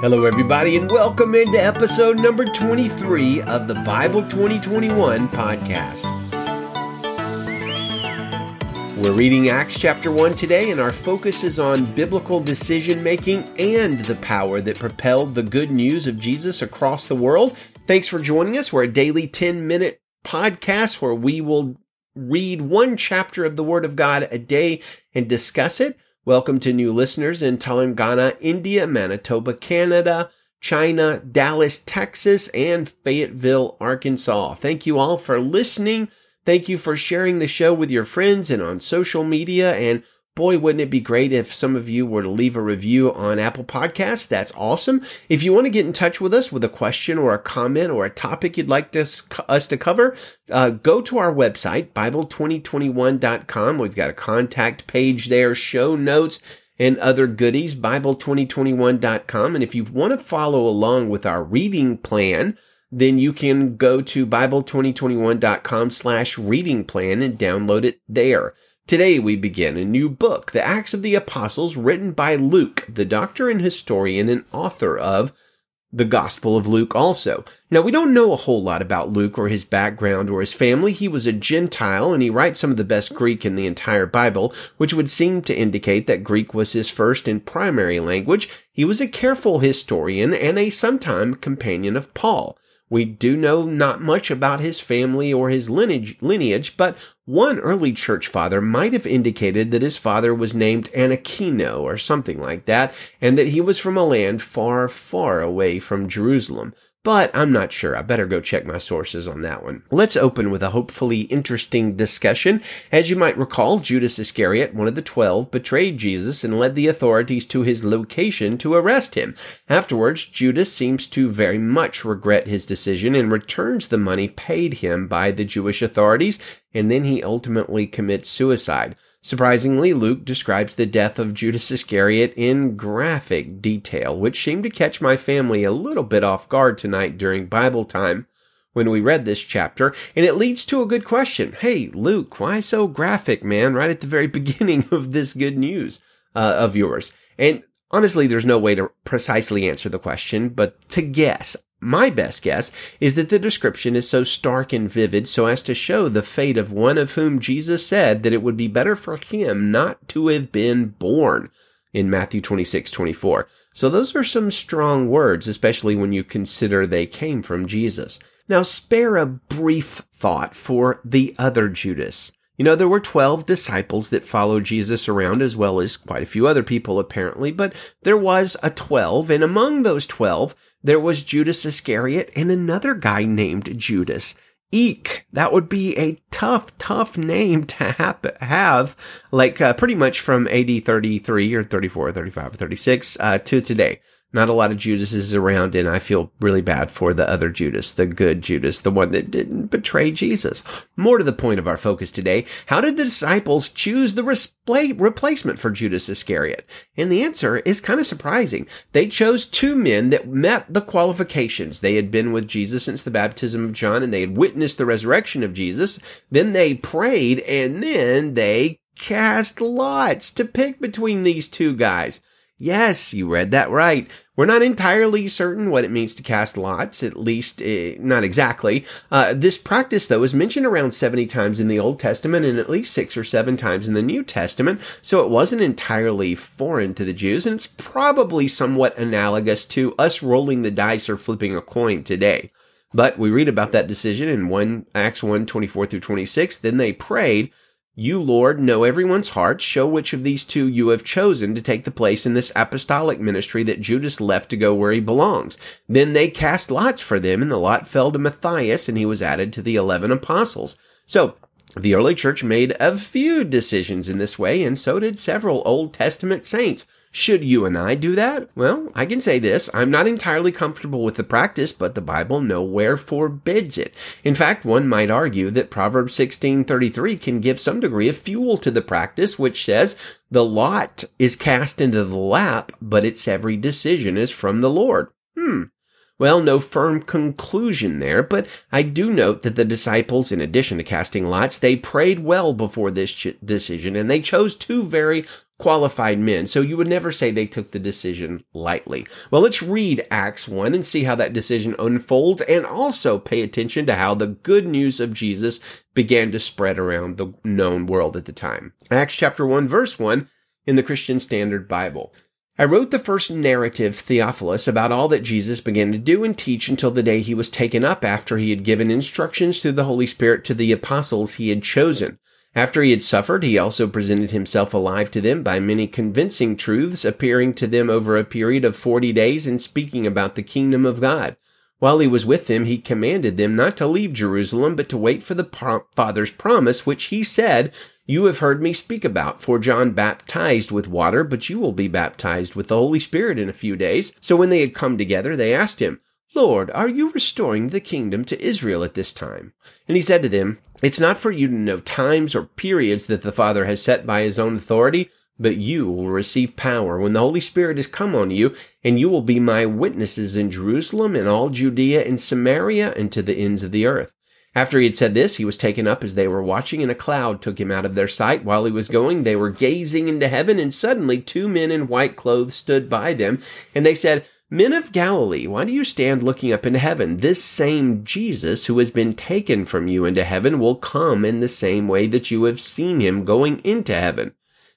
Hello, everybody, and welcome into episode number 23 of the Bible 2021 podcast. We're reading Acts chapter 1 today, and our focus is on biblical decision making and the power that propelled the good news of Jesus across the world. Thanks for joining us. We're a daily 10 minute podcast where we will read one chapter of the Word of God a day and discuss it. Welcome to new listeners in Telangana, India, Manitoba, Canada, China, Dallas, Texas, and Fayetteville, Arkansas. Thank you all for listening. Thank you for sharing the show with your friends and on social media. And Boy, wouldn't it be great if some of you were to leave a review on Apple Podcasts? That's awesome. If you want to get in touch with us with a question or a comment or a topic you'd like to, us to cover, uh, go to our website, Bible2021.com. We've got a contact page there, show notes, and other goodies, Bible2021.com. And if you want to follow along with our reading plan, then you can go to Bible2021.com slash reading plan and download it there. Today we begin a new book, The Acts of the Apostles, written by Luke, the doctor and historian and author of the Gospel of Luke also. Now, we don't know a whole lot about Luke or his background or his family. He was a Gentile and he writes some of the best Greek in the entire Bible, which would seem to indicate that Greek was his first and primary language. He was a careful historian and a sometime companion of Paul. We do know not much about his family or his lineage, lineage, but one early church father might have indicated that his father was named Anakino or something like that, and that he was from a land far, far away from Jerusalem but I'm not sure. I better go check my sources on that one. Let's open with a hopefully interesting discussion. As you might recall, Judas Iscariot, one of the twelve, betrayed Jesus and led the authorities to his location to arrest him. Afterwards, Judas seems to very much regret his decision and returns the money paid him by the Jewish authorities, and then he ultimately commits suicide. Surprisingly, Luke describes the death of Judas Iscariot in graphic detail, which seemed to catch my family a little bit off guard tonight during Bible time when we read this chapter, and it leads to a good question. Hey, Luke, why so graphic, man, right at the very beginning of this good news uh, of yours? And honestly, there's no way to precisely answer the question, but to guess, my best guess is that the description is so stark and vivid so as to show the fate of one of whom Jesus said that it would be better for him not to have been born in Matthew 26, 24. So those are some strong words, especially when you consider they came from Jesus. Now spare a brief thought for the other Judas. You know, there were 12 disciples that followed Jesus around as well as quite a few other people apparently, but there was a 12 and among those 12, there was Judas Iscariot and another guy named Judas. Eek. That would be a tough, tough name to have, have like uh, pretty much from AD 33 or 34 or 35 or 36 uh, to today. Not a lot of Judases around, and I feel really bad for the other Judas, the good Judas, the one that didn't betray Jesus. More to the point of our focus today, how did the disciples choose the replacement for Judas Iscariot? And the answer is kind of surprising. They chose two men that met the qualifications. They had been with Jesus since the baptism of John, and they had witnessed the resurrection of Jesus. Then they prayed, and then they cast lots to pick between these two guys. Yes, you read that right. We're not entirely certain what it means to cast lots, at least uh, not exactly. Uh, this practice, though, is mentioned around 70 times in the Old Testament and at least six or seven times in the New Testament, so it wasn't entirely foreign to the Jews, and it's probably somewhat analogous to us rolling the dice or flipping a coin today. But we read about that decision in 1 Acts 1 24 through 26. Then they prayed, you, Lord, know everyone's heart. Show which of these two you have chosen to take the place in this apostolic ministry that Judas left to go where he belongs. Then they cast lots for them, and the lot fell to Matthias, and he was added to the eleven apostles. So, the early church made a few decisions in this way, and so did several Old Testament saints. Should you and I do that? Well, I can say this. I'm not entirely comfortable with the practice, but the Bible nowhere forbids it. In fact, one might argue that Proverbs 16:33 can give some degree of fuel to the practice, which says, "The lot is cast into the lap, but its every decision is from the Lord." Hmm. Well, no firm conclusion there, but I do note that the disciples, in addition to casting lots, they prayed well before this ch- decision and they chose two very qualified men. So you would never say they took the decision lightly. Well, let's read Acts 1 and see how that decision unfolds and also pay attention to how the good news of Jesus began to spread around the known world at the time. Acts chapter 1 verse 1 in the Christian Standard Bible. I wrote the first narrative, Theophilus, about all that Jesus began to do and teach until the day he was taken up after he had given instructions through the Holy Spirit to the apostles he had chosen. After he had suffered, he also presented himself alive to them by many convincing truths, appearing to them over a period of forty days and speaking about the kingdom of God. While he was with them, he commanded them not to leave Jerusalem, but to wait for the Father's promise, which he said, you have heard me speak about, for John baptized with water, but you will be baptized with the Holy Spirit in a few days. So when they had come together, they asked him, Lord, are you restoring the kingdom to Israel at this time? And he said to them, It's not for you to know times or periods that the Father has set by his own authority, but you will receive power when the Holy Spirit has come on you, and you will be my witnesses in Jerusalem and all Judea and Samaria and to the ends of the earth. After he had said this, he was taken up as they were watching, and a cloud took him out of their sight. While he was going, they were gazing into heaven, and suddenly two men in white clothes stood by them, and they said, Men of Galilee, why do you stand looking up into heaven? This same Jesus who has been taken from you into heaven will come in the same way that you have seen him going into heaven.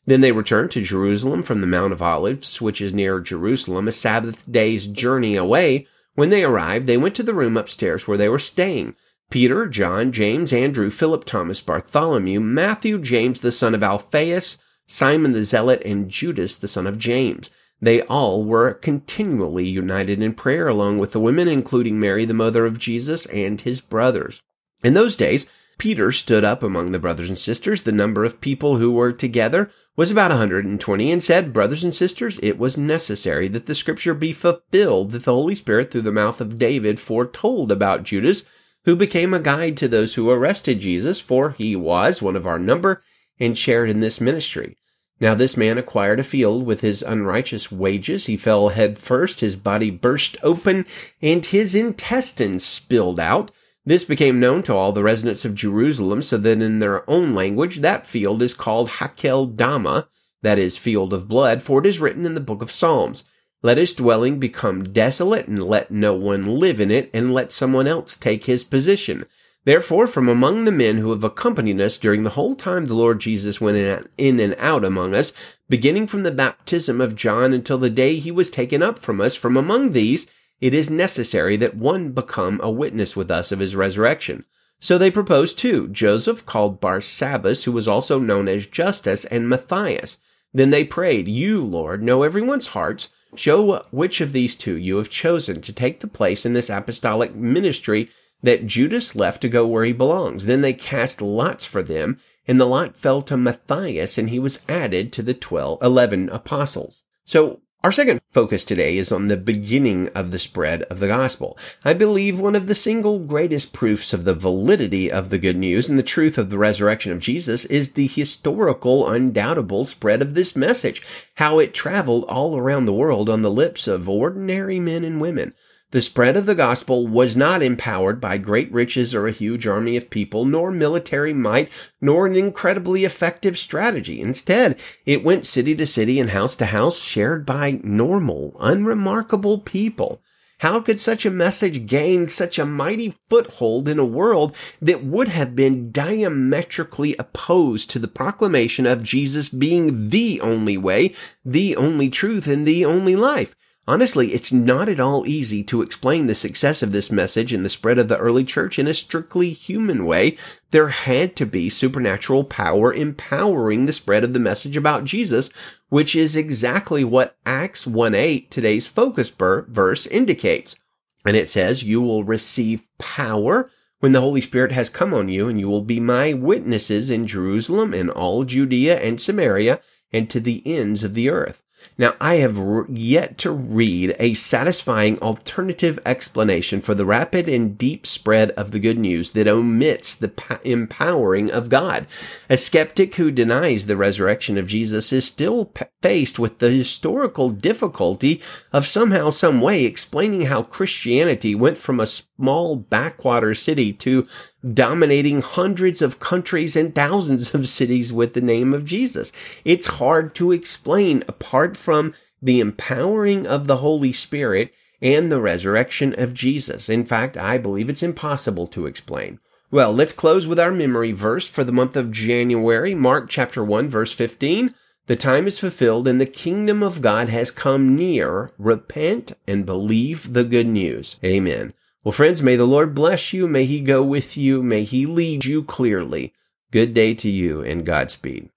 Then they returned to Jerusalem from the Mount of Olives, which is near Jerusalem, a Sabbath day's journey away. When they arrived, they went to the room upstairs where they were staying. Peter, John, James, Andrew, Philip, Thomas, Bartholomew, Matthew, James the son of Alphaeus, Simon the Zealot, and Judas the son of James. They all were continually united in prayer along with the women, including Mary, the mother of Jesus, and his brothers. In those days, Peter stood up among the brothers and sisters. The number of people who were together was about 120 and said, Brothers and sisters, it was necessary that the scripture be fulfilled that the Holy Spirit through the mouth of David foretold about Judas who became a guide to those who arrested Jesus, for he was one of our number and shared in this ministry. Now this man acquired a field with his unrighteous wages. He fell head first, his body burst open, and his intestines spilled out. This became known to all the residents of Jerusalem, so that in their own language that field is called Hakeldama, that is, field of blood, for it is written in the book of Psalms. Let his dwelling become desolate, and let no one live in it, and let someone else take his position. Therefore, from among the men who have accompanied us during the whole time the Lord Jesus went in and out among us, beginning from the baptism of John until the day he was taken up from us, from among these, it is necessary that one become a witness with us of his resurrection. So they proposed two, Joseph called Barsabbas, who was also known as Justus, and Matthias. Then they prayed, You, Lord, know everyone's hearts, Show which of these two you have chosen to take the place in this apostolic ministry that Judas left to go where he belongs. Then they cast lots for them, and the lot fell to Matthias, and he was added to the twelve, eleven apostles. So our second focus today is on the beginning of the spread of the gospel. I believe one of the single greatest proofs of the validity of the good news and the truth of the resurrection of Jesus is the historical, undoubtable spread of this message, how it traveled all around the world on the lips of ordinary men and women. The spread of the gospel was not empowered by great riches or a huge army of people, nor military might, nor an incredibly effective strategy. Instead, it went city to city and house to house, shared by normal, unremarkable people. How could such a message gain such a mighty foothold in a world that would have been diametrically opposed to the proclamation of Jesus being the only way, the only truth, and the only life? Honestly, it's not at all easy to explain the success of this message and the spread of the early church in a strictly human way. There had to be supernatural power empowering the spread of the message about Jesus, which is exactly what Acts 1-8, today's focus verse, indicates. And it says, you will receive power when the Holy Spirit has come on you, and you will be my witnesses in Jerusalem and all Judea and Samaria and to the ends of the earth. Now, I have yet to read a satisfying alternative explanation for the rapid and deep spread of the good news that omits the empowering of God. A skeptic who denies the resurrection of Jesus is still faced with the historical difficulty of somehow, some way explaining how Christianity went from a small backwater city to dominating hundreds of countries and thousands of cities with the name of Jesus. It's hard to explain apart from the empowering of the Holy Spirit and the resurrection of Jesus. In fact, I believe it's impossible to explain. Well, let's close with our memory verse for the month of January, Mark chapter 1 verse 15. The time is fulfilled and the kingdom of God has come near. Repent and believe the good news. Amen. Well, friends, may the Lord bless you. May he go with you. May he lead you clearly. Good day to you and Godspeed.